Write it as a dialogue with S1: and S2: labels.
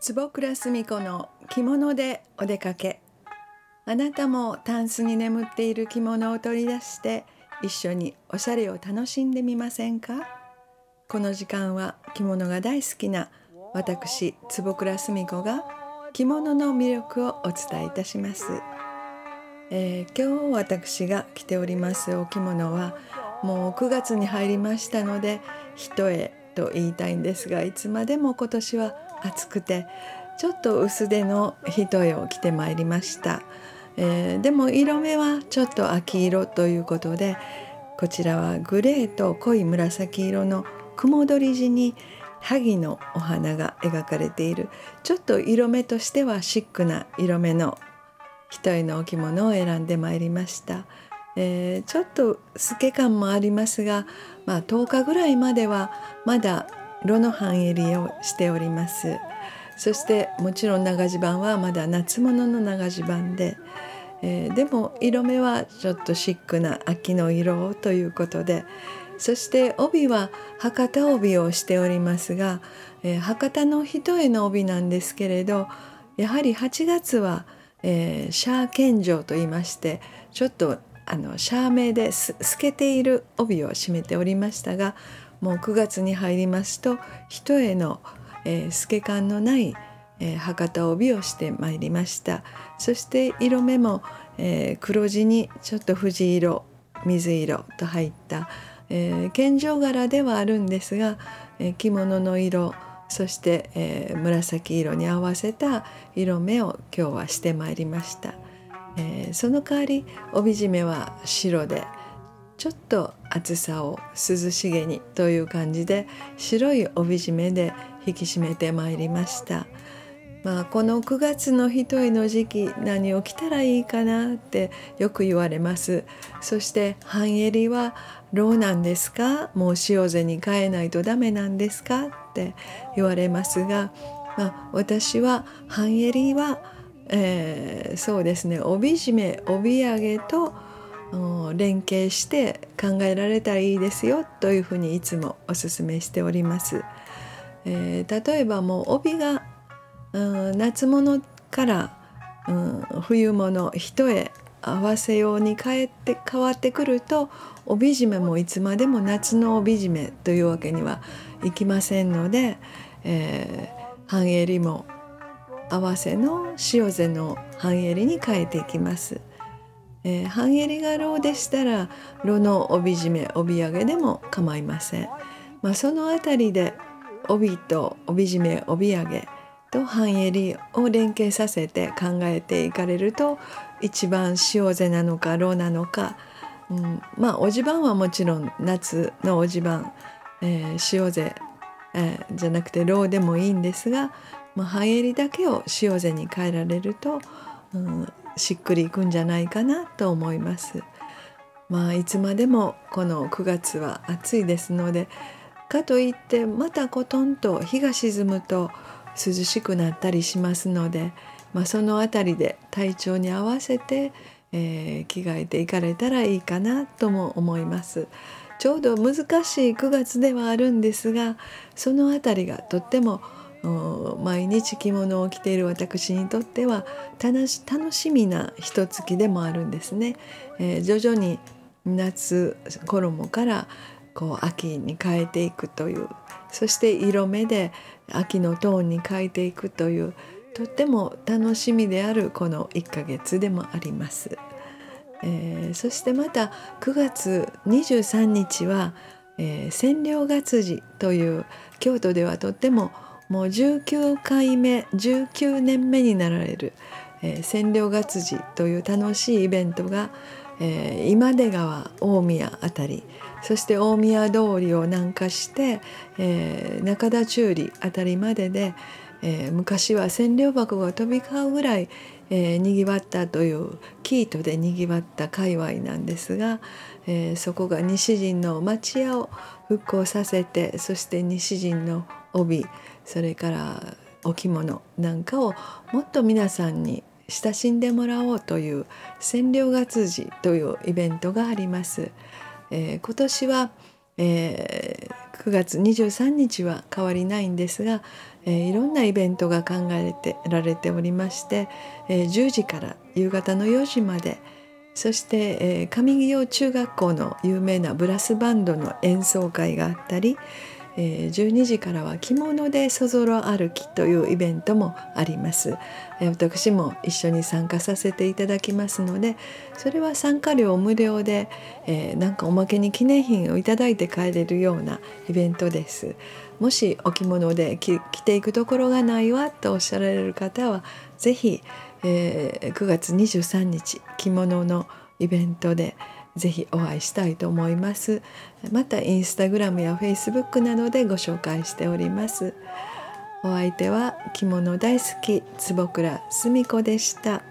S1: 坪倉澄子の着物でお出かけ。あなたもタンスに眠っている着物を取り出して一緒におしゃれを楽しんでみませんか？この時間は着物が大好きな私坪倉澄子が着物の魅力をお伝えいたします、えー、今日私が着ておりますお着物はもう9月に入りましたので一重と言いたいんですがいつまでも今年は暑くてちょっと薄手の一重を着てまいりました、えー、でも色目はちょっと秋色ということでこちらはグレーと濃い紫色の雲取り地に萩のお花が描かれている。ちょっと色目としてはシックな色目の一重の置物を選んでまいりました、えー、ちょっと透け感もありますが、まあ、10日ぐらいまではまだ炉の半襟をしております。そしてもちろん長襦袢はまだ夏物の長襦袢で、えー、でも色目はちょっとシックな秋の色ということでそして帯は博多帯をしておりますが、えー、博多の一重の帯なんですけれどやはり8月は、えー、シャー献上と言いましてちょっとあのシャー名です透けている帯を締めておりましたがもう9月に入りますと一重の、えー、透け感のない、えー、博多帯をしてまいりました。そして色目も、えー、黒地にちょっと藤色水色と入った、えー、健常柄ではあるんですが、え、着物の色そして、え、紫色に合わせた色目を今日はしてまいりました、えー、その代わり帯締めは白でちょっと暑さを涼しげにという感じで白い帯締めで引き締めてまいりました。まあ、この9月の一重の時期何を着たらいいかなってよく言われます。そして半襟はローなんですか？もう塩背に変えないとダメなんですか？って言われますが、まあ、私は半襟は、えー、そうですね帯締め帯揚げと連携して考えられたらいいですよというふうにいつもお勧めしております。えー、例えばもう帯が、うん、夏物から、うん、冬物一重合わせように変えて変わってくると帯締めもいつまでも夏の帯締めというわけにはいきませんので、えー、半襟も合わせの塩背の半襟に変えていきます。えー、半襟がローでしたらロの帯締め帯揚げでも構いません、まあ、そのあたりで帯と帯締め帯揚げと半襟を連携させて考えていかれると一番塩背なのかローなのか、うん、まあおじ番はもちろん夏のおじ番、えー、塩背、えー、じゃなくてローでもいいんですが、まあ、半襟だけを塩背に変えられると、うん、しっくりいくんじゃないかなと思います。まあいつまでもこの9月は暑いですのでかといってまたコトンと日が沈むと涼しくなったりしますので、まあ、その辺りで体調に合わせて、えー、着替えていかれたらいいかなとも思います。ちょうど難しい9月ではあるんですがその辺りがとっても毎日着物を着ている私にとっては楽しみな一月でもあるんですね。えー、徐々に夏衣から秋に変えていくというそして色目で秋のトーンに変えていくというとっても楽しみであるこの1ヶ月でもあります。えー、そしてまた9月23日は、えー、千両月次という京都ではとってももう19回目19年目になられる、えー、千両月次という楽しいイベントが、えー、今出川大宮あたりそして大宮通りを南下して、えー、中田中里あたりまでで、えー、昔は千両箱が飛び交うぐらい、えー、にぎわったというキートでにぎわった界隈なんですが、えー、そこが西陣の町屋を復興させてそして西陣の帯それからお着物なんかをもっと皆さんに親しんでもらおうという千両月次というイベントがあります。えー、今年はえー、9月23日は変わりないんですが、えー、いろんなイベントが考えてられておりまして、えー、10時から夕方の4時までそして、えー、上木中学校の有名なブラスバンドの演奏会があったり、え、12時からは着物でそぞろ歩きというイベントもあります、え、私も一緒に参加させていただきますのでそれは参加料無料で、えー、なんかおまけに記念品をいただいて帰れるようなイベントです。もしお着物で着ていくところがないわとおっしゃられる方は是非、えー、9月23日着物のイベントでぜひお会いしたいと思います。またインスタグラムやフェイスブックなどでご紹介しております。お相手は着物大好き坪倉澄子でした。